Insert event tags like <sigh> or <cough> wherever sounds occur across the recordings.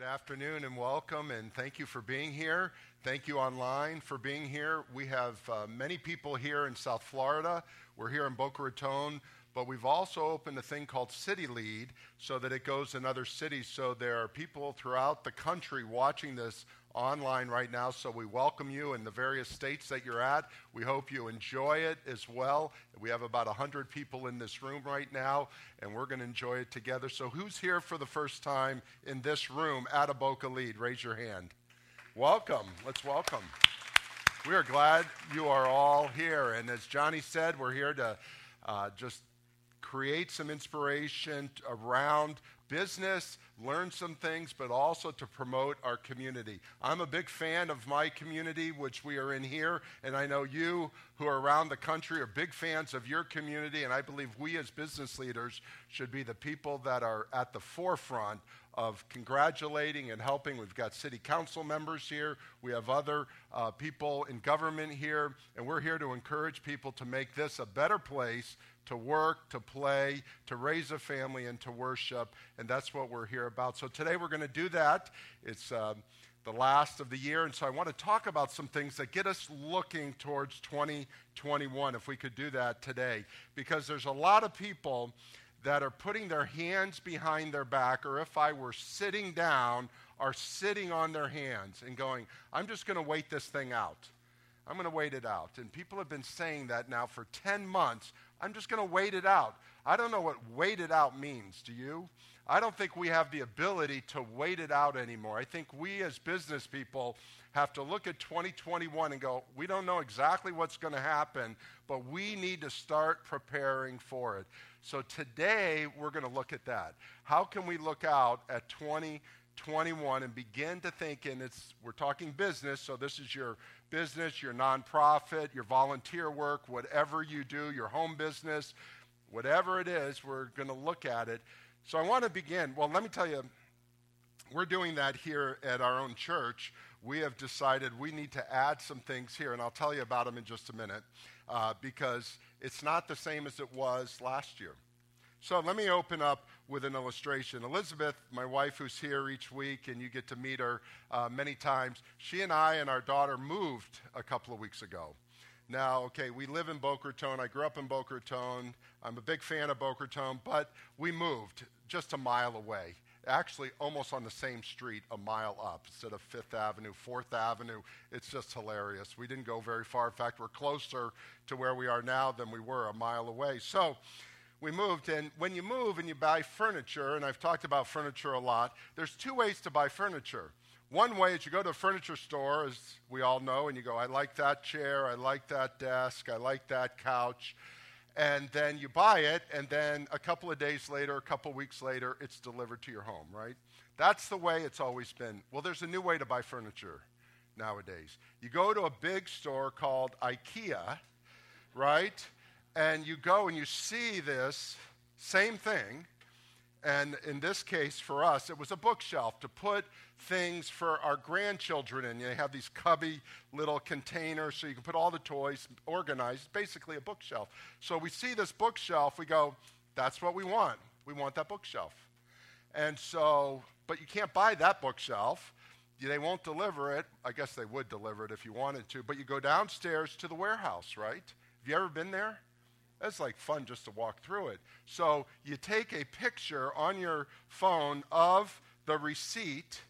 Good afternoon and welcome, and thank you for being here. Thank you online for being here. We have uh, many people here in South Florida. We're here in Boca Raton, but we've also opened a thing called City Lead so that it goes in other cities. So there are people throughout the country watching this online right now. So we welcome you in the various states that you're at. We hope you enjoy it as well. We have about 100 people in this room right now, and we're going to enjoy it together. So who's here for the first time in this room at a Boca Lead? Raise your hand. Welcome. Let's welcome. We are glad you are all here. And as Johnny said, we're here to uh, just create some inspiration around business, learn some things, but also to promote our community. I'm a big fan of my community, which we are in here, and I know you who are around the country are big fans of your community, and I believe we as business leaders should be the people that are at the forefront of congratulating and helping. We've got city council members here, we have other uh, people in government here, and we're here to encourage people to make this a better place to work, to play, to raise a family, and to worship. And that's what we're here about. So today we're going to do that. It's uh, the last of the year. And so I want to talk about some things that get us looking towards 2021, if we could do that today. Because there's a lot of people that are putting their hands behind their back, or if I were sitting down, are sitting on their hands and going, I'm just going to wait this thing out. I'm going to wait it out. And people have been saying that now for 10 months. I'm just going to wait it out. I don't know what wait it out means. Do you? I don't think we have the ability to wait it out anymore. I think we as business people have to look at 2021 and go, we don't know exactly what's going to happen, but we need to start preparing for it. So today we're going to look at that. How can we look out at 2021 and begin to think, and it's, we're talking business, so this is your business, your nonprofit, your volunteer work, whatever you do, your home business, whatever it is, we're going to look at it. So I want to begin. Well, let me tell you, we're doing that here at our own church. We have decided we need to add some things here, and I'll tell you about them in just a minute uh, because it's not the same as it was last year. So let me open up with an illustration. Elizabeth, my wife, who's here each week, and you get to meet her uh, many times, she and I and our daughter moved a couple of weeks ago. Now, okay, we live in Boca Raton. I grew up in Boca Raton. I'm a big fan of Boca Raton, but we moved just a mile away. Actually, almost on the same street, a mile up instead of Fifth Avenue, Fourth Avenue. It's just hilarious. We didn't go very far. In fact, we're closer to where we are now than we were a mile away. So, we moved, and when you move and you buy furniture, and I've talked about furniture a lot, there's two ways to buy furniture. One way is you go to a furniture store, as we all know, and you go, I like that chair, I like that desk, I like that couch. And then you buy it, and then a couple of days later, a couple of weeks later, it's delivered to your home, right? That's the way it's always been. Well, there's a new way to buy furniture nowadays. You go to a big store called IKEA, right? And you go and you see this same thing. And in this case, for us, it was a bookshelf to put things for our grandchildren in. You have these cubby little containers so you can put all the toys organized, basically a bookshelf. So we see this bookshelf, we go, that's what we want. We want that bookshelf. And so, but you can't buy that bookshelf. They won't deliver it. I guess they would deliver it if you wanted to, but you go downstairs to the warehouse, right? Have you ever been there? It's like fun just to walk through it. So you take a picture on your phone of the receipt,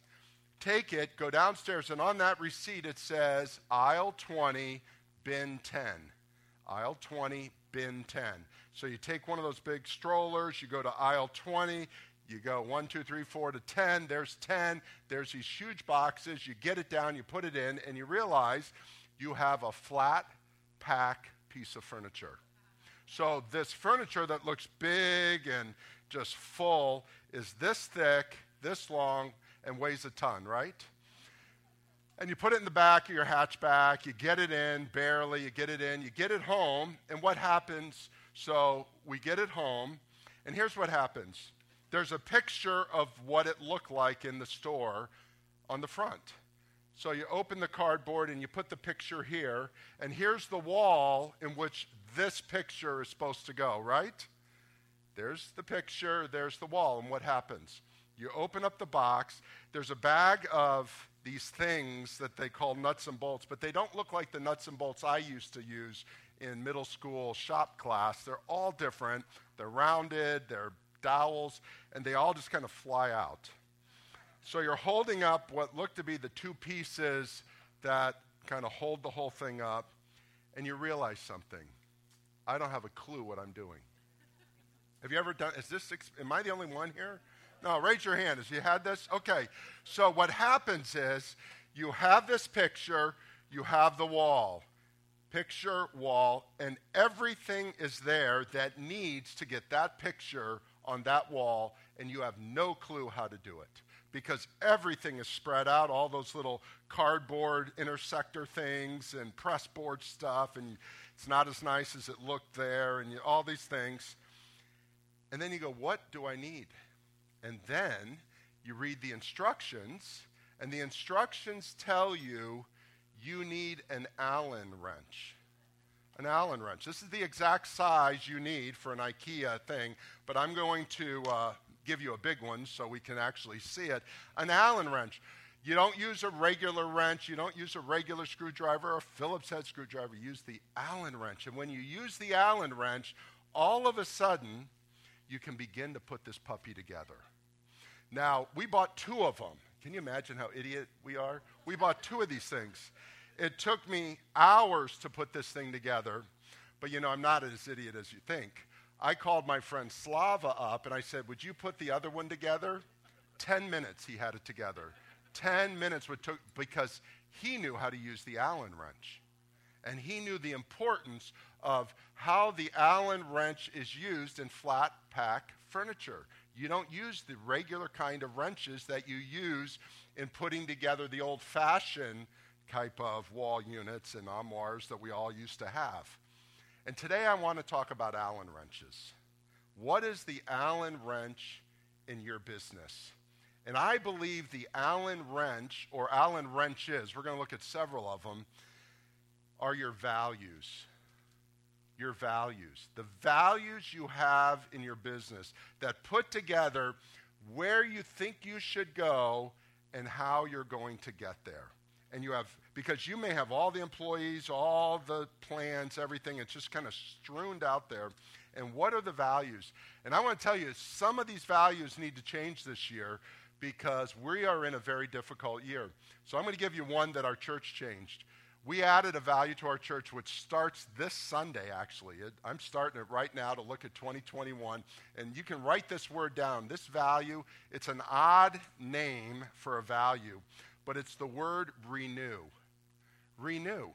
take it, go downstairs, and on that receipt it says aisle 20, bin 10. Aisle 20, bin 10. So you take one of those big strollers, you go to aisle 20, you go 1, 2, 3, 4 to 10, there's 10, there's these huge boxes, you get it down, you put it in, and you realize you have a flat pack piece of furniture. So this furniture that looks big and just full is this thick, this long, and weighs a ton, right? And you put it in the back of your hatchback, you get it in barely, you get it in, you get it home, and what happens? So we get it home, and here's what happens there's a picture of what it looked like in the store on the front. So you open the cardboard and you put the picture here, and here's the wall in which this picture is supposed to go, right? There's the picture, there's the wall, and what happens? You open up the box. There's a bag of these things that they call nuts and bolts, but they don't look like the nuts and bolts I used to use in middle school shop class. They're all different. They're rounded, they're dowels, and they all just kind of fly out. So you're holding up what look to be the two pieces that kind of hold the whole thing up, and you realize something. I don't have a clue what I'm doing. Have you ever done? Is this? Am I the only one here? No. Raise your hand. Has you had this? Okay. So what happens is you have this picture. You have the wall. Picture wall, and everything is there that needs to get that picture on that wall, and you have no clue how to do it because everything is spread out, all those little cardboard intersector things and press board stuff, and it's not as nice as it looked there, and you, all these things. And then you go, What do I need? And then you read the instructions, and the instructions tell you you need an Allen wrench. An Allen wrench. This is the exact size you need for an IKEA thing, but I'm going to uh, give you a big one so we can actually see it. An Allen wrench. You don't use a regular wrench. You don't use a regular screwdriver or a Phillips head screwdriver. Use the Allen wrench. And when you use the Allen wrench, all of a sudden, you can begin to put this puppy together. Now, we bought two of them. Can you imagine how idiot we are? We bought two of these things. It took me hours to put this thing together, but you know, I'm not as idiot as you think. I called my friend Slava up and I said, Would you put the other one together? 10 minutes he had it together. 10 minutes would took because he knew how to use the Allen wrench. And he knew the importance of how the Allen wrench is used in flat pack furniture. You don't use the regular kind of wrenches that you use in putting together the old fashioned type of wall units and armoires that we all used to have. And today I want to talk about Allen wrenches. What is the Allen wrench in your business? And I believe the Allen wrench, or Allen wrenches, we're going to look at several of them, are your values. Your values. The values you have in your business that put together where you think you should go and how you're going to get there. And you have, because you may have all the employees, all the plans, everything, it's just kind of strewn out there. And what are the values? And I want to tell you, some of these values need to change this year because we are in a very difficult year. So I'm going to give you one that our church changed. We added a value to our church which starts this Sunday, actually. It, I'm starting it right now to look at 2021. And you can write this word down. This value, it's an odd name for a value, but it's the word renew. Renew.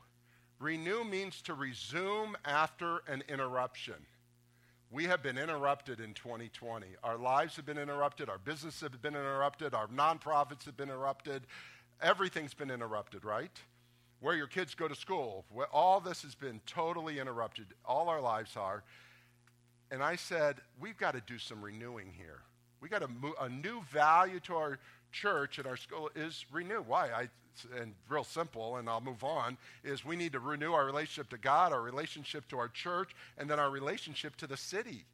Renew means to resume after an interruption. We have been interrupted in 2020. Our lives have been interrupted. Our businesses have been interrupted. Our nonprofits have been interrupted. Everything's been interrupted, right? Where your kids go to school. All this has been totally interrupted. All our lives are. And I said, we've got to do some renewing here. We got a, a new value to our church and our school is renew. Why? I, and real simple, and I'll move on, is we need to renew our relationship to God, our relationship to our church, and then our relationship to the city.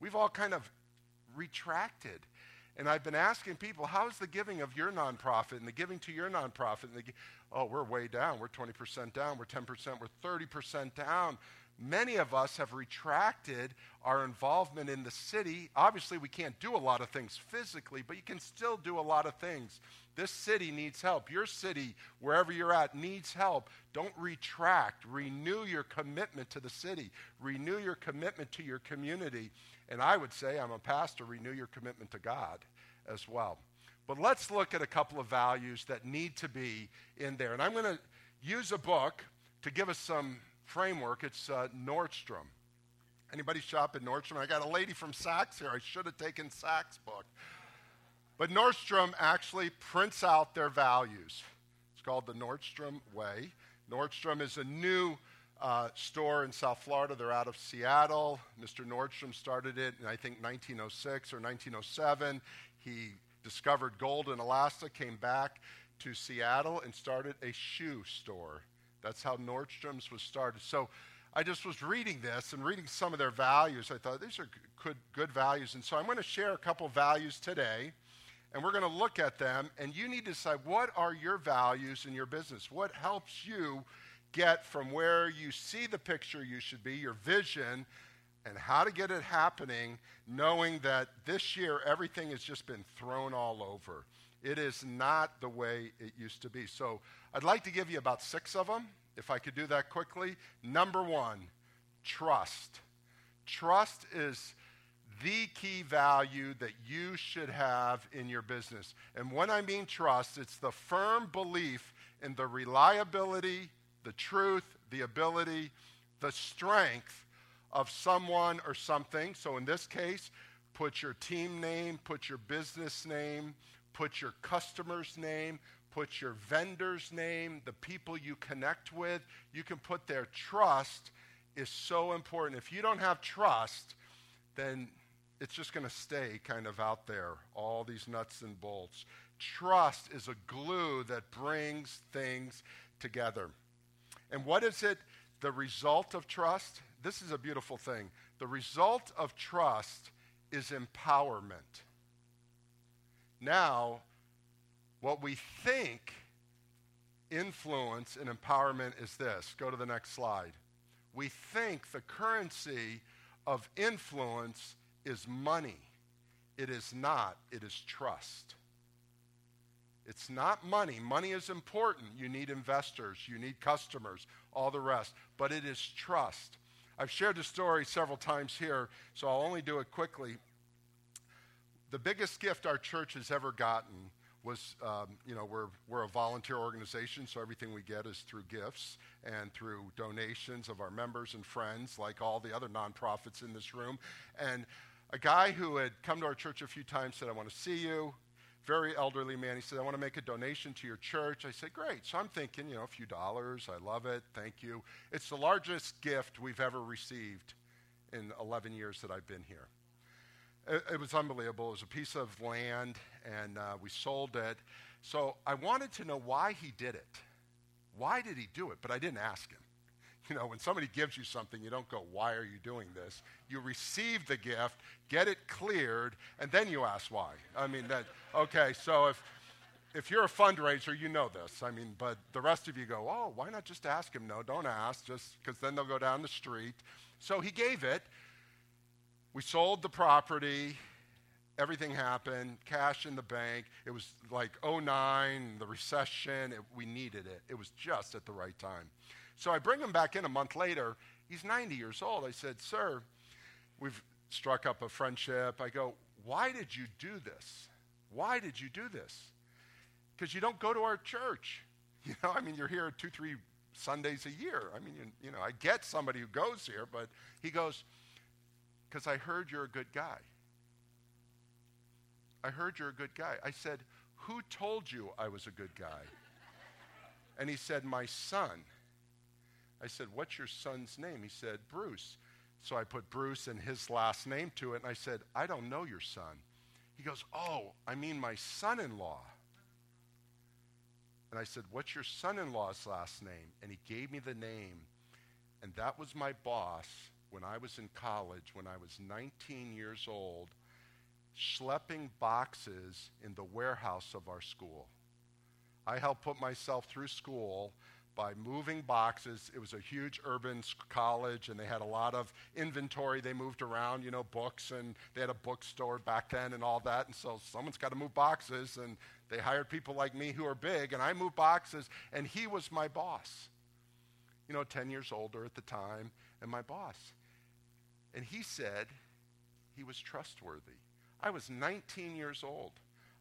We've all kind of retracted. And I've been asking people, how's the giving of your nonprofit and the giving to your nonprofit? And the, oh, we're way down. We're 20% down. We're 10%. We're 30% down. Many of us have retracted our involvement in the city. Obviously, we can't do a lot of things physically, but you can still do a lot of things this city needs help. Your city, wherever you're at, needs help. Don't retract. Renew your commitment to the city, renew your commitment to your community. And I would say, I'm a pastor, renew your commitment to God as well. But let's look at a couple of values that need to be in there. And I'm going to use a book to give us some framework. It's uh, Nordstrom. Anybody shop at Nordstrom? I got a lady from Saks here. I should have taken Saks' book. But Nordstrom actually prints out their values. It's called the Nordstrom Way. Nordstrom is a new uh, store in South Florida. They're out of Seattle. Mr. Nordstrom started it in, I think, 1906 or 1907. He discovered gold in Alaska, came back to Seattle, and started a shoe store. That's how Nordstrom's was started. So I just was reading this and reading some of their values. I thought these are good, good values. And so I'm going to share a couple values today And we're going to look at them, and you need to decide what are your values in your business? What helps you get from where you see the picture you should be, your vision, and how to get it happening, knowing that this year everything has just been thrown all over. It is not the way it used to be. So I'd like to give you about six of them, if I could do that quickly. Number one, trust. Trust is the key value that you should have in your business. And when I mean trust, it's the firm belief in the reliability, the truth, the ability, the strength of someone or something. So in this case, put your team name, put your business name, put your customer's name, put your vendor's name, the people you connect with. You can put their trust is so important. If you don't have trust, then it's just going to stay kind of out there, all these nuts and bolts. Trust is a glue that brings things together. And what is it, the result of trust? This is a beautiful thing. The result of trust is empowerment. Now, what we think influence and empowerment is this. Go to the next slide. We think the currency of influence is money. It is not, it is trust. It's not money. Money is important. You need investors, you need customers, all the rest. But it is trust. I've shared the story several times here, so I'll only do it quickly. The biggest gift our church has ever gotten was, um, you know, we're, we're a volunteer organization, so everything we get is through gifts and through donations of our members and friends, like all the other nonprofits in this room. And a guy who had come to our church a few times said, I want to see you. Very elderly man. He said, I want to make a donation to your church. I said, Great. So I'm thinking, you know, a few dollars. I love it. Thank you. It's the largest gift we've ever received in 11 years that I've been here. It, it was unbelievable. It was a piece of land, and uh, we sold it. So I wanted to know why he did it. Why did he do it? But I didn't ask him. You know, when somebody gives you something, you don't go, Why are you doing this? You receive the gift, get it cleared, and then you ask why. I mean, that, okay, so if, if you're a fundraiser, you know this. I mean, but the rest of you go, Oh, why not just ask him? No, don't ask, just because then they'll go down the street. So he gave it. We sold the property. Everything happened, cash in the bank. It was like 09, the recession. It, we needed it. It was just at the right time. So I bring him back in a month later. He's 90 years old. I said, Sir, we've struck up a friendship. I go, Why did you do this? Why did you do this? Because you don't go to our church. <laughs> You know, I mean, you're here two, three Sundays a year. I mean, you, you know, I get somebody who goes here, but he goes, Because I heard you're a good guy. I heard you're a good guy. I said, Who told you I was a good guy? And he said, My son. I said, What's your son's name? He said, Bruce. So I put Bruce and his last name to it, and I said, I don't know your son. He goes, Oh, I mean my son in law. And I said, What's your son in law's last name? And he gave me the name. And that was my boss when I was in college, when I was 19 years old, schlepping boxes in the warehouse of our school. I helped put myself through school by moving boxes. It was a huge urban college, and they had a lot of inventory. They moved around, you know, books, and they had a bookstore back then and all that. And so someone's got to move boxes, and they hired people like me who are big, and I moved boxes, and he was my boss. You know, 10 years older at the time, and my boss. And he said he was trustworthy. I was 19 years old.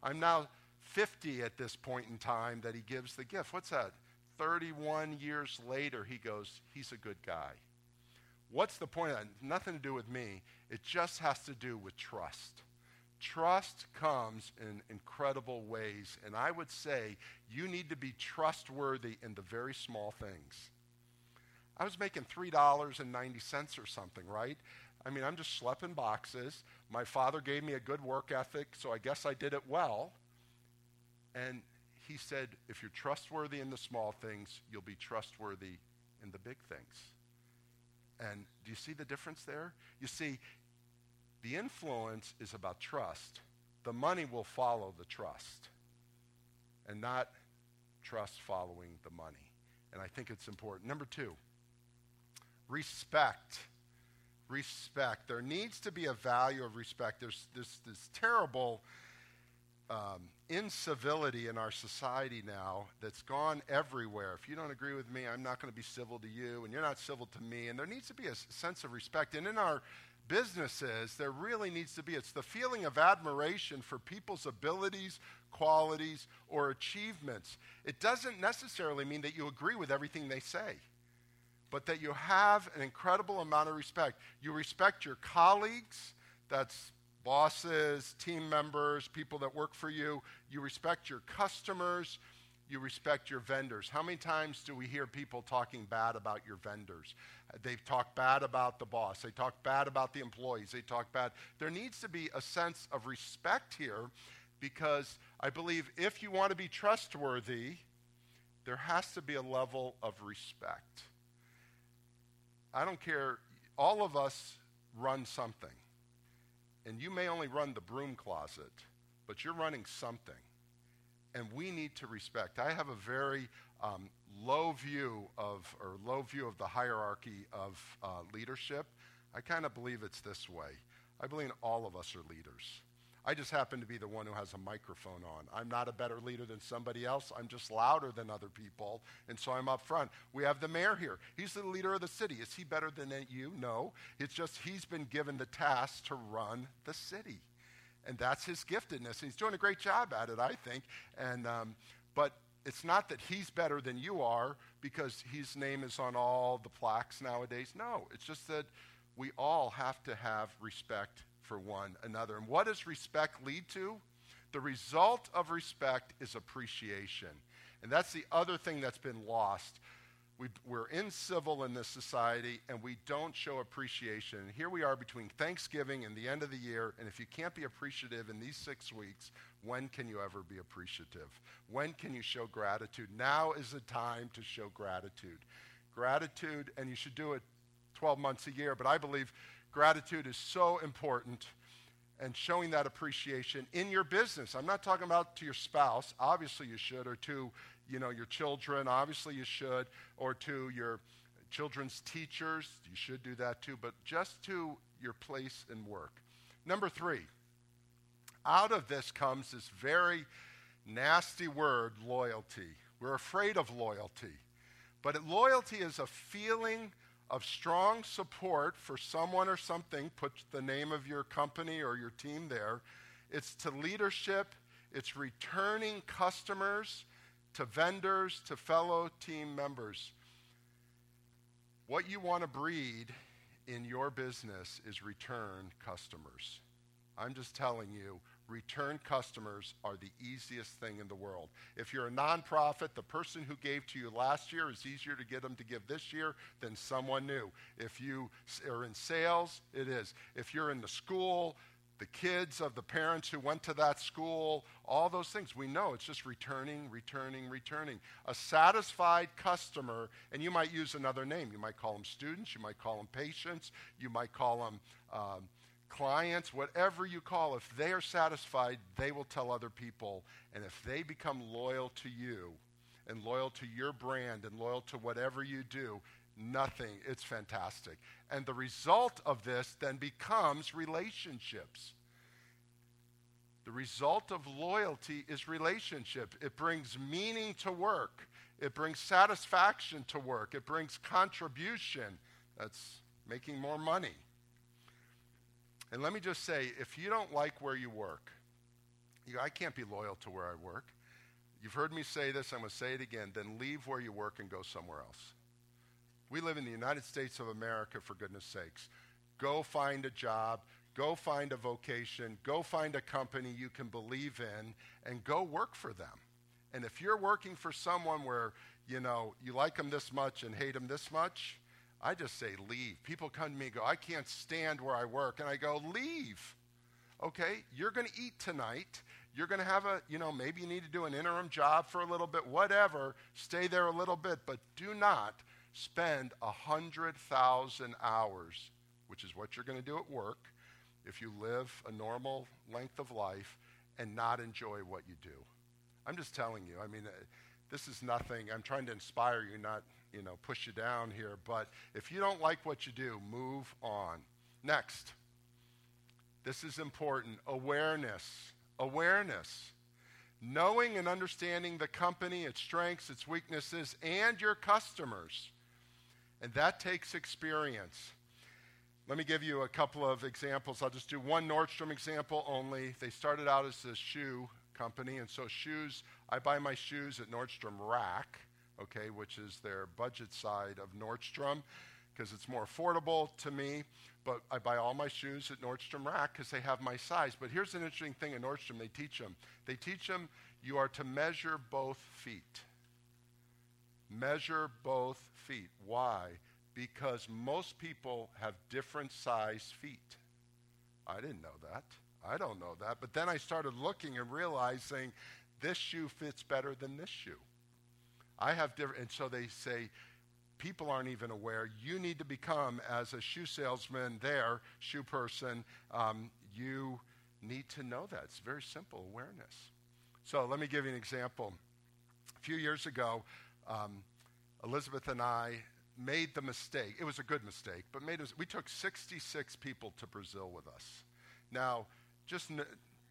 I'm now 50 at this point in time that he gives the gift. What's that? 31 years later, he goes, He's a good guy. What's the point of that? Nothing to do with me. It just has to do with trust. Trust comes in incredible ways. And I would say you need to be trustworthy in the very small things. I was making $3.90 or something, right? I mean, I'm just schlepping boxes. My father gave me a good work ethic, so I guess I did it well. And he said, if you're trustworthy in the small things, you'll be trustworthy in the big things. And do you see the difference there? You see, the influence is about trust. the money will follow the trust and not trust following the money. And I think it's important. Number two, respect. Respect. There needs to be a value of respect. There's this, this terrible um, incivility in our society now that's gone everywhere. If you don't agree with me, I'm not going to be civil to you, and you're not civil to me. And there needs to be a sense of respect. And in our businesses, there really needs to be it's the feeling of admiration for people's abilities, qualities, or achievements. It doesn't necessarily mean that you agree with everything they say, but that you have an incredible amount of respect. You respect your colleagues, that's bosses, team members, people that work for you. You respect your customers. You respect your vendors. How many times do we hear people talking bad about your vendors? They talk bad about the boss. They talk bad about the employees. They talk bad. There needs to be a sense of respect here because I believe if you want to be trustworthy, there has to be a level of respect. I don't care, all of us run something and you may only run the broom closet, but you're running something. And we need to respect. I have a very um, low view of, or low view of the hierarchy of uh, leadership. I kind of believe it's this way. I believe all of us are leaders. I just happen to be the one who has a microphone on. I'm not a better leader than somebody else. I'm just louder than other people, and so I'm up front. We have the mayor here. He's the leader of the city. Is he better than you? No. It's just he's been given the task to run the city, and that's his giftedness. And he's doing a great job at it, I think. And um, but it's not that he's better than you are because his name is on all the plaques nowadays. No, it's just that we all have to have respect for one another. And what does respect lead to? The result of respect is appreciation. And that's the other thing that's been lost. we are incivil in this society and we don't show appreciation. And here we are between Thanksgiving and the end of the year, and if you can't be appreciative in these six weeks, when can you ever be appreciative? When can you show gratitude? Now is the time to show gratitude. Gratitude, and you should do it 12 months a year, but I believe Gratitude is so important and showing that appreciation in your business. I'm not talking about to your spouse, obviously you should, or to, you know, your children, obviously you should, or to your children's teachers, you should do that too, but just to your place and work. Number 3. Out of this comes this very nasty word, loyalty. We're afraid of loyalty. But loyalty is a feeling of strong support for someone or something, put the name of your company or your team there. It's to leadership, it's returning customers, to vendors, to fellow team members. What you want to breed in your business is return customers. I'm just telling you, return customers are the easiest thing in the world. If you're a nonprofit, the person who gave to you last year is easier to get them to give this year than someone new. If you are in sales, it is. If you're in the school, the kids of the parents who went to that school, all those things. We know it's just returning, returning, returning. A satisfied customer, and you might use another name. You might call them students, you might call them patients, you might call them. Um, clients, whatever you call, if they are satisfied, they will tell other people. And if they become loyal to you and loyal to your brand and loyal to whatever you do, nothing, it's fantastic. And the result of this then becomes relationships. The result of loyalty is relationship. It brings meaning to work. It brings satisfaction to work. It brings contribution. That's making more money. And let me just say if you don't like where you work, you, I can't be loyal to where I work. You've heard me say this, I'm going to say it again. Then leave where you work and go somewhere else. We live in the United States of America, for goodness sakes. Go find a job, go find a vocation, go find a company you can believe in, and go work for them. And if you're working for someone where, you know, you like them this much and hate them this much, I just say leave. People come to me and go, I can't stand where I work. And I go, leave. Okay, you're going to eat tonight. You're going to have a, you know, maybe you need to do an interim job for a little bit, whatever. Stay there a little bit, but do not spend 100,000 hours, which is what you're going to do at work if you live a normal length of life, and not enjoy what you do. I'm just telling you. I mean, uh, this is nothing. I'm trying to inspire you, not you know push you down here. But if you don't like what you do, move on. Next, this is important. Awareness. Awareness. Knowing and understanding the company, its strengths, its weaknesses, and your customers. And that takes experience. Let me give you a couple of examples. I'll just do one Nordstrom example only. They started out as a shoe company, and so shoes, I buy my shoes at Nordstrom Rack, okay, which is their budget side of Nordstrom because it's more affordable to me. But I buy all my shoes at Nordstrom Rack because they have my size. But here's an interesting thing at Nordstrom they teach them. They teach them you are to measure both feet. Measure both feet. Why? because most people have different size feet. I didn't know that. I don't know that. But then I started looking and realizing this shoe fits better than this shoe. I have different, and so they say people aren't even aware. You need to become, as a shoe salesman, there, shoe person, um, you need to know that. It's very simple awareness. So let me give you an example. A few years ago, um, Elizabeth and I made the mistake. It was a good mistake, but made us, we took 66 people to Brazil with us. Now, just n-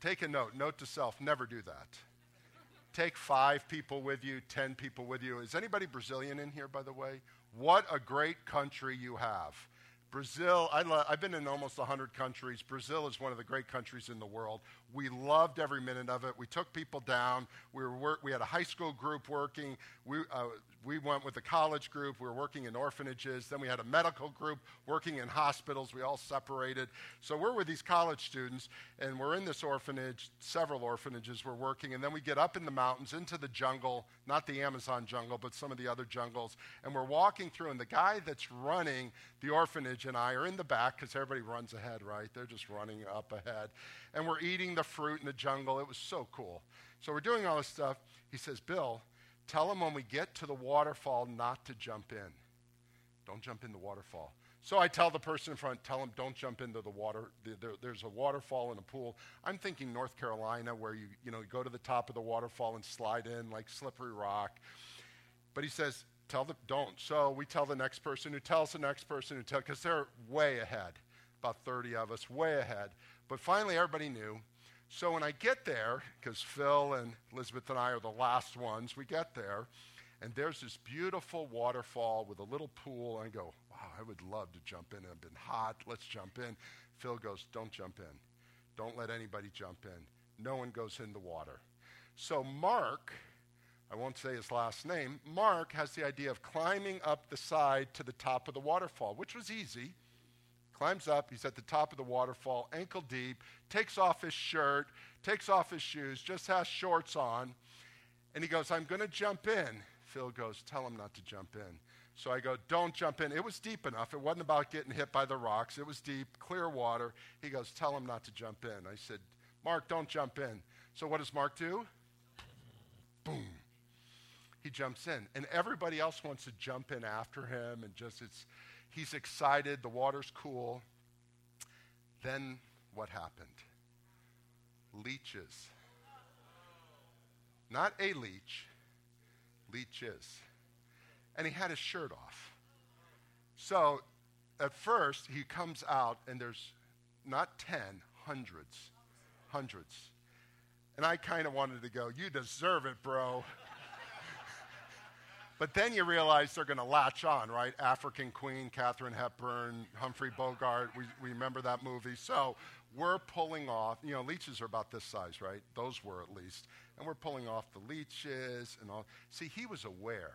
take a note, note to self, never do that. Take five people with you, 10 people with you. Is anybody Brazilian in here, by the way? What a great country you have. Brazil, I I've been in almost 100 countries. Brazil is one of the great countries in the world. We loved every minute of it. We took people down. We, were we had a high school group working. We, uh, we went with a college group. We were working in orphanages. Then we had a medical group working in hospitals. We all separated. So we're with these college students, and we're in this orphanage, several orphanages we're working. And then we get up in the mountains into the jungle, not the Amazon jungle, but some of the other jungles. And we're walking through, and the guy that's running the orphanage and I are in the back because everybody runs ahead, right? They're just running up ahead. And we're eating the fruit in the jungle. It was so cool. So we're doing all this stuff. He says, Bill, Tell them when we get to the waterfall not to jump in. Don't jump in the waterfall. So I tell the person in front, tell them don't jump into the water. There, there's a waterfall and a pool. I'm thinking North Carolina where you, you know, you go to the top of the waterfall and slide in like slippery rock. But he says, tell them don't. So we tell the next person who tells the next person who tells, because they're way ahead, about 30 of us, way ahead. But finally everybody knew. So when I get there, because Phil and Elizabeth and I are the last ones, we get there, and there's this beautiful waterfall with a little pool. And I go, wow, I would love to jump in. It's been hot. Let's jump in. Phil goes, don't jump in. Don't let anybody jump in. No one goes in the water. So Mark, I won't say his last name, Mark has the idea of climbing up the side to the top of the waterfall, which was easy climbs up. He's at the top of the waterfall, ankle deep, takes off his shirt, takes off his shoes, just has shorts on. And he goes, I'm going to jump in. Phil goes, Tell him not to jump in. So I go, Don't jump in. It was deep enough. It wasn't about getting hit by the rocks. It was deep, clear water. He goes, Tell him not to jump in. I said, Mark, don't jump in. So what does Mark do? Boom. He jumps in. And everybody else wants to jump in after him and just, it's, He's excited. The water's cool. Then what happened? Leeches. Not a leech, leeches. And he had his shirt off. So at first, he comes out, and there's not 10, hundreds. Hundreds. And I kind of wanted to go, You deserve it, bro. But then you realize they're going to latch on, right? African Queen, Katharine Hepburn, Humphrey Bogart. We, we remember that movie. So we're pulling off, you know, leeches are about this size, right? Those were at least. And we're pulling off the leeches and all. See, he was aware.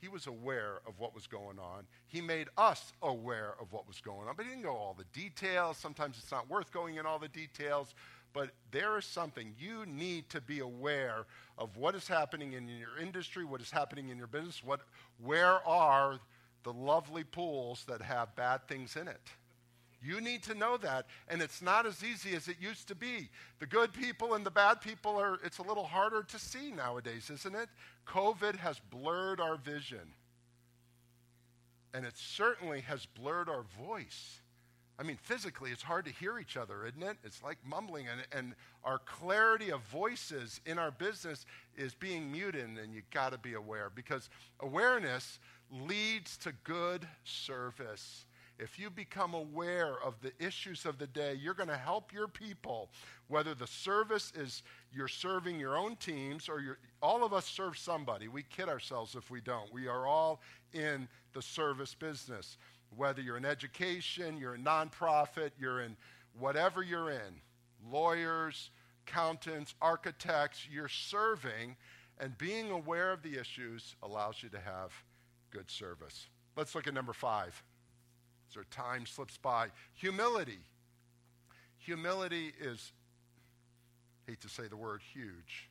He was aware of what was going on. He made us aware of what was going on. But he didn't go all the details. Sometimes it's not worth going in all the details. But there is something you need to be aware of what is happening in your industry, what is happening in your business, what, where are the lovely pools that have bad things in it. You need to know that, and it's not as easy as it used to be. The good people and the bad people are, it's a little harder to see nowadays, isn't it? COVID has blurred our vision, and it certainly has blurred our voice. I mean, physically, it's hard to hear each other, isn't it? It's like mumbling, and, and our clarity of voices in our business is being muted, and you got to be aware because awareness leads to good service. If you become aware of the issues of the day, you're going to help your people, whether the service is you're serving your own teams or you're, all of us serve somebody. We kid ourselves if we don't. We are all in the service business whether you're in education, you're a nonprofit, you're in whatever you're in, lawyers, accountants, architects, you're serving, and being aware of the issues allows you to have good service. Let's look at number five. So time slips by. Humility. Humility is, hate to say the word huge,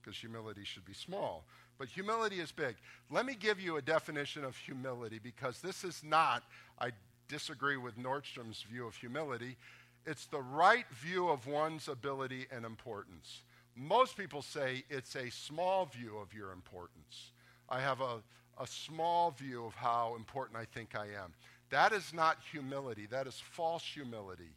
because humility should be small. But humility is big. Let me give you a definition of humility because this is not, I disagree with Nordstrom's view of humility. It's the right view of one's ability and importance. Most people say it's a small view of your importance. I have a, a small view of how important I think I am. That is not humility, that is false humility.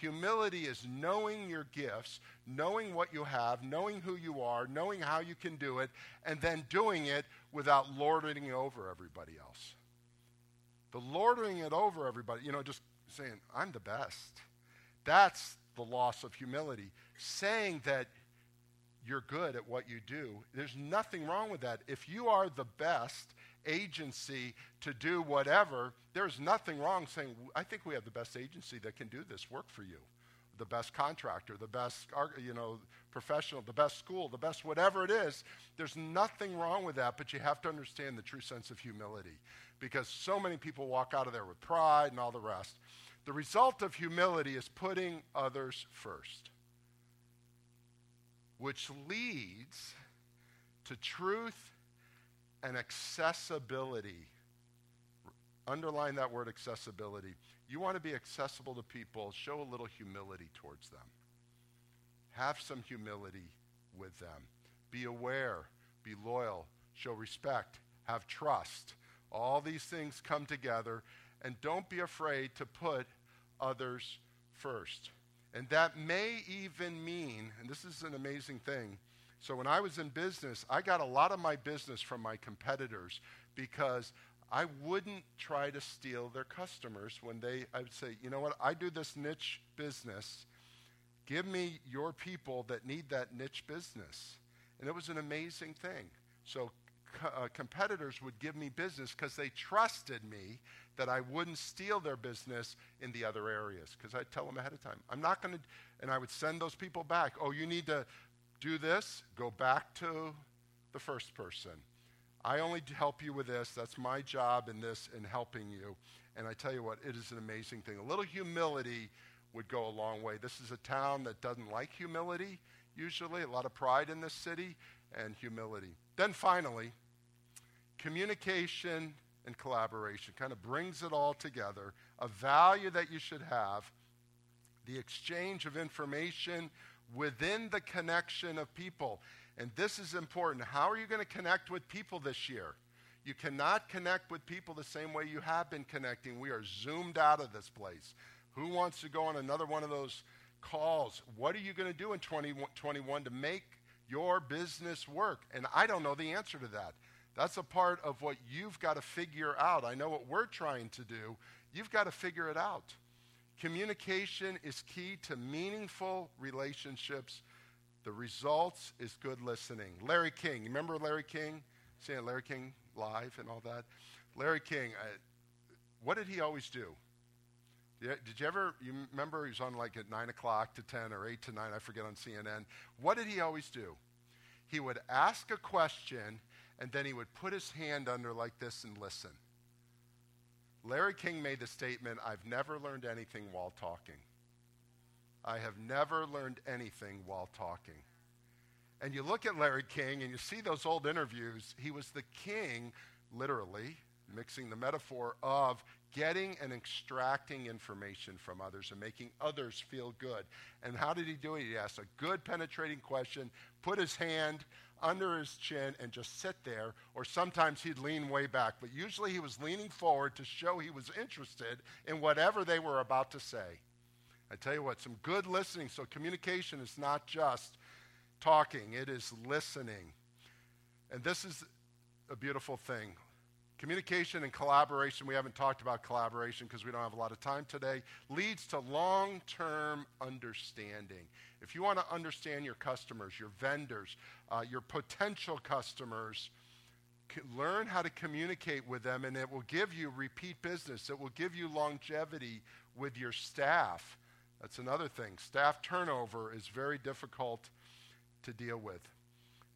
Humility is knowing your gifts, knowing what you have, knowing who you are, knowing how you can do it, and then doing it without lording it over everybody else. The lording it over everybody, you know, just saying, I'm the best. That's the loss of humility. Saying that you're good at what you do, there's nothing wrong with that. If you are the best, agency to do whatever, there's nothing wrong saying, I think we have the best agency that can do this work for you. The best contractor, the best you know, professional, the best school, the best whatever it is. There's nothing wrong with that, but you have to understand the true sense of humility because so many people walk out of there with pride and all the rest. The result of humility is putting others first, which leads to truth and accessibility. Underline that word accessibility. You want to be accessible to people, show a little humility towards them. Have some humility with them. Be aware, be loyal, show respect, have trust. All these things come together, and don't be afraid to put others first. And that may even mean, and this is an amazing thing, so when I was in business, I got a lot of my business from my competitors because I wouldn't try to steal their customers when they, I would say, you know what, I do this niche business. Give me your people that need that niche business. And it was an amazing thing. So uh, competitors would give me business because they trusted me that I wouldn't steal their business in the other areas because I'd tell them ahead of time. I'm not going to, and I would send those people back. Oh, you need to do this, go back to the first person. I only help you with this. That's my job in this in helping you. And I tell you what, it is an amazing thing. A little humility would go a long way. This is a town that doesn't like humility, usually, a lot of pride in this city and humility. Then finally, communication and collaboration kind of brings it all together. A value that you should have, the exchange of information within the connection of people. And this is important. How are you going to connect with people this year? You cannot connect with people the same way you have been connecting. We are zoomed out of this place. Who wants to go on another one of those calls? What are you going to do in 2021 to make your business work? And I don't know the answer to that. That's a part of what you've got to figure out. I know what we're trying to do. You've got to figure it out. Communication is key to meaningful relationships. The results is good listening. Larry King, remember Larry King? Seeing Larry King live and all that? Larry King, uh, what did he always do? Did you ever, you remember he was on like at 9 o'clock to 10 or 8 to 9, I forget on CNN. What did he always do? He would ask a question and then he would put his hand under like this and listen. Larry King made the statement I've never learned anything while talking. I have never learned anything while talking. And you look at Larry King and you see those old interviews, he was the king, literally, mixing the metaphor of getting and extracting information from others and making others feel good. And how did he do it? He asked a good penetrating question, put his hand under his chin and just sit there, or sometimes he'd lean way back. But usually he was leaning forward to show he was interested in whatever they were about to say. I tell you what, some good listening. So communication is not just talking, it is listening. And this is a beautiful thing. Communication and collaboration, we haven't talked about collaboration because we don't have a lot of time today, leads to long term understanding. If you want to understand your customers, your vendors, uh, your potential customers, learn how to communicate with them, and it will give you repeat business. It will give you longevity with your staff. That's another thing. Staff turnover is very difficult to deal with.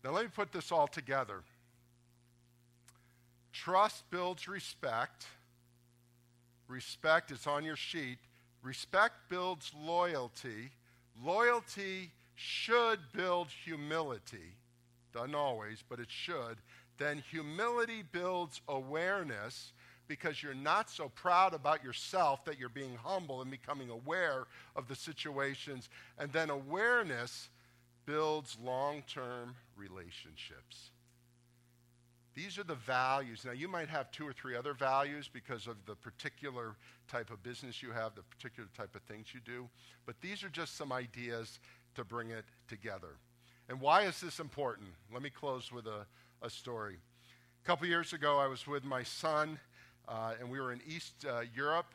Now, let me put this all together. Trust builds respect. Respect is on your sheet. Respect builds loyalty. Loyalty should build humility. Doesn't always, but it should. Then humility builds awareness because you're not so proud about yourself that you're being humble and becoming aware of the situations. And then awareness builds long term relationships. These are the values. Now, you might have two or three other values because of the particular type of business you have, the particular type of things you do, but these are just some ideas to bring it together. And why is this important? Let me close with a, a story. A couple years ago, I was with my son, uh, and we were in East uh, Europe,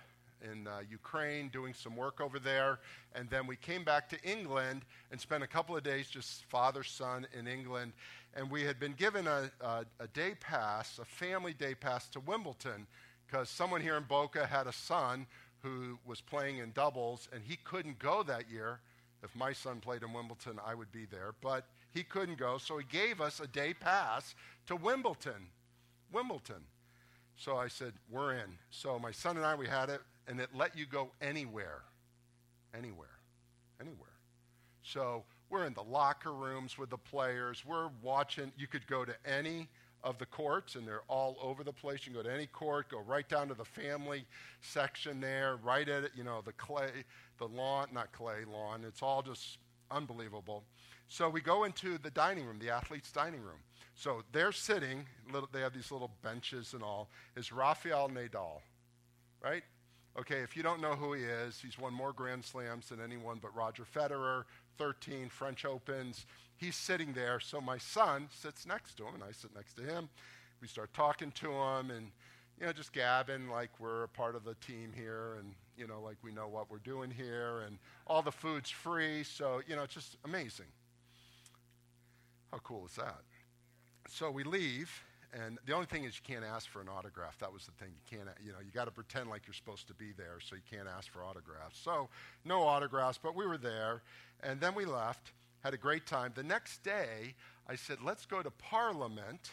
in uh, Ukraine, doing some work over there. And then we came back to England and spent a couple of days, just father, son, in England and we had been given a, a, a day pass, a family day pass to Wimbledon, because someone here in Boca had a son who was playing in doubles, and he couldn't go that year. If my son played in Wimbledon, I would be there, but he couldn't go, so he gave us a day pass to Wimbledon. Wimbledon. So I said, We're in. So my son and I, we had it, and it let you go anywhere. Anywhere. Anywhere. So we're in the locker rooms with the players. We're watching. You could go to any of the courts, and they're all over the place. You can go to any court, go right down to the family section there, right at it, you know, the clay, the lawn, not clay, lawn. It's all just unbelievable. So we go into the dining room, the athletes' dining room. So they're sitting, little, they have these little benches and all, is Rafael Nadal, right? Okay, if you don't know who he is, he's won more Grand Slams than anyone but Roger Federer, 13 French Opens. He's sitting there, so my son sits next to him, and I sit next to him. We start talking to him and, you know, just gabbing like we're a part of the team here and, you know, like we know what we're doing here, and all the food's free, so, you know, it's just amazing. How cool is that? So we leave, and the only thing is you can't ask for an autograph. That was the thing. You can't, you know, you got to pretend like you're supposed to be there, so you can't ask for autographs. So no autographs, but we were there, and then we left. Had a great time. The next day, I said, "Let's go to Parliament."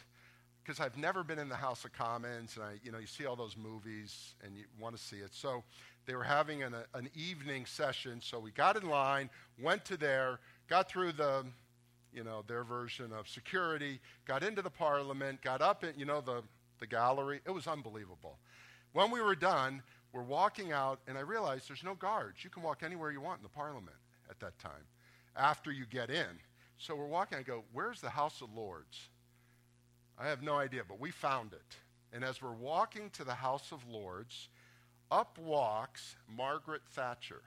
Because I've never been in the House of Commons, and I, you know, you see all those movies and you want to see it. So they were having an, an evening session. So we got in line, went to there, got through the you know, their version of security, got into the parliament, got up in, you know, the, the gallery. It was unbelievable. When we were done, we're walking out, and I realized there's no guards. You can walk anywhere you want in the parliament at that time after you get in. So we're walking, I go, Where's the House of Lords? I have no idea, but we found it. And as we're walking to the House of Lords, up walks Margaret Thatcher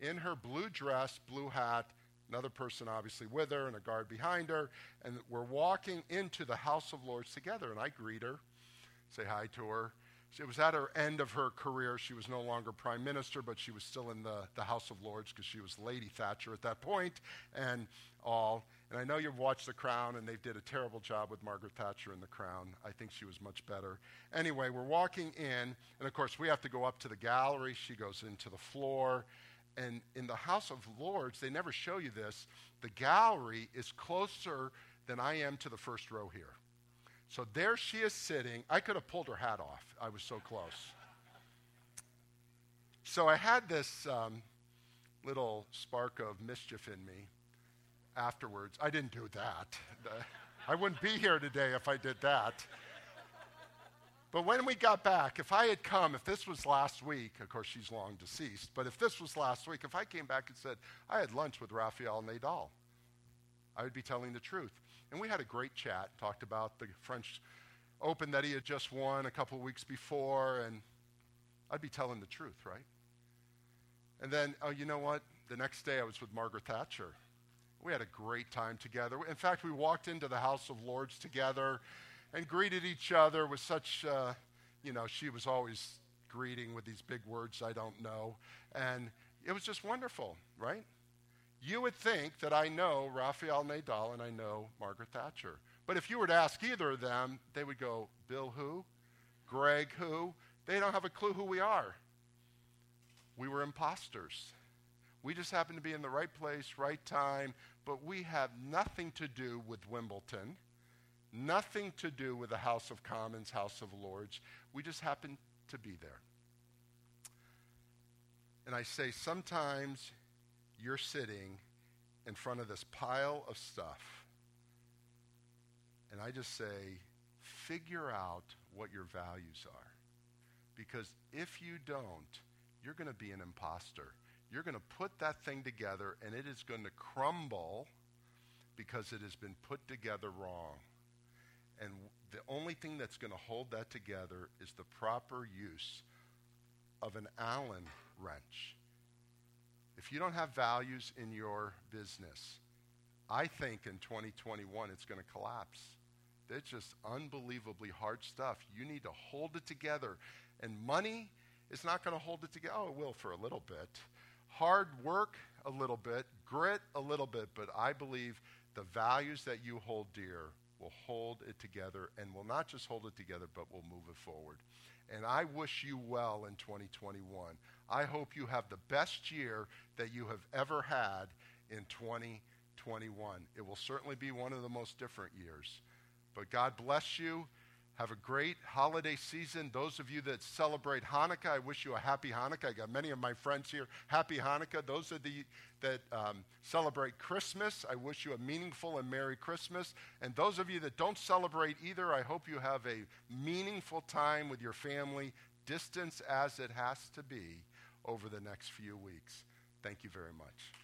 in her blue dress, blue hat, another person obviously with her and a guard behind her. And we're walking into the House of Lords together. And I greet her, say hi to her. It was at her end of her career. She was no longer prime minister, but she was still in the, the House of Lords because she was Lady Thatcher at that point and all. And I know you've watched The Crown, and they did a terrible job with Margaret Thatcher in The Crown. I think she was much better. Anyway, we're walking in, and of course, we have to go up to the gallery. She goes into the floor, and in the House of Lords, they never show you this. The gallery is closer than I am to the first row here. So there she is sitting. I could have pulled her hat off. I was so close. So I had this um, little spark of mischief in me afterwards. I didn't do that. <laughs> I wouldn't be here today if I did that. But when we got back, if I had come, if this was last week, of course she's long deceased, but if this was last week, if I came back and said, I had lunch with Rafael Nadal, I would be telling the truth. And we had a great chat, talked about the French Open that he had just won a couple of weeks before, and I'd be telling the truth, right? And then, oh, you know what? The next day I was with Margaret Thatcher. We had a great time together. In fact, we walked into the House of Lords together and greeted each other with such, uh, you know, she was always greeting with these big words I don't know. And it was just wonderful, right? You would think that I know Rafael Nadal and I know Margaret Thatcher. But if you were to ask either of them, they would go, Bill who? Greg who? They don't have a clue who we are. We were imposters. We just happened to be in the right place, right time, but we have nothing to do with Wimbledon, nothing to do with the House of Commons, House of Lords. We just happen to be there. And I say, sometimes you're sitting in front of this pile of stuff. And I just say, figure out what your values are. Because if you don't, you're going to be an imposter. You're going to put that thing together and it is going to crumble because it has been put together wrong. And the only thing that's going to hold that together is the proper use of an Allen wrench. If you don't have values in your business, I think in 2021 it's going to collapse. It's just unbelievably hard stuff. You need to hold it together. And money is not going to hold it together. Oh, it will for a little bit. Hard work, a little bit. Grit, a little bit. But I believe the values that you hold dear will hold it together and will not just hold it together, but will move it forward. And I wish you well in 2021. I hope you have the best year that you have ever had in 2021. It will certainly be one of the most different years. But God bless you. Have a great holiday season. Those of you that celebrate Hanukkah, I wish you a happy Hanukkah. I got many of my friends here. Happy Hanukkah. Those of you that um, celebrate Christmas, I wish you a meaningful and Merry Christmas. And those of you that don't celebrate either, I hope you have a meaningful time with your family, distance as it has to be over the next few weeks. Thank you very much.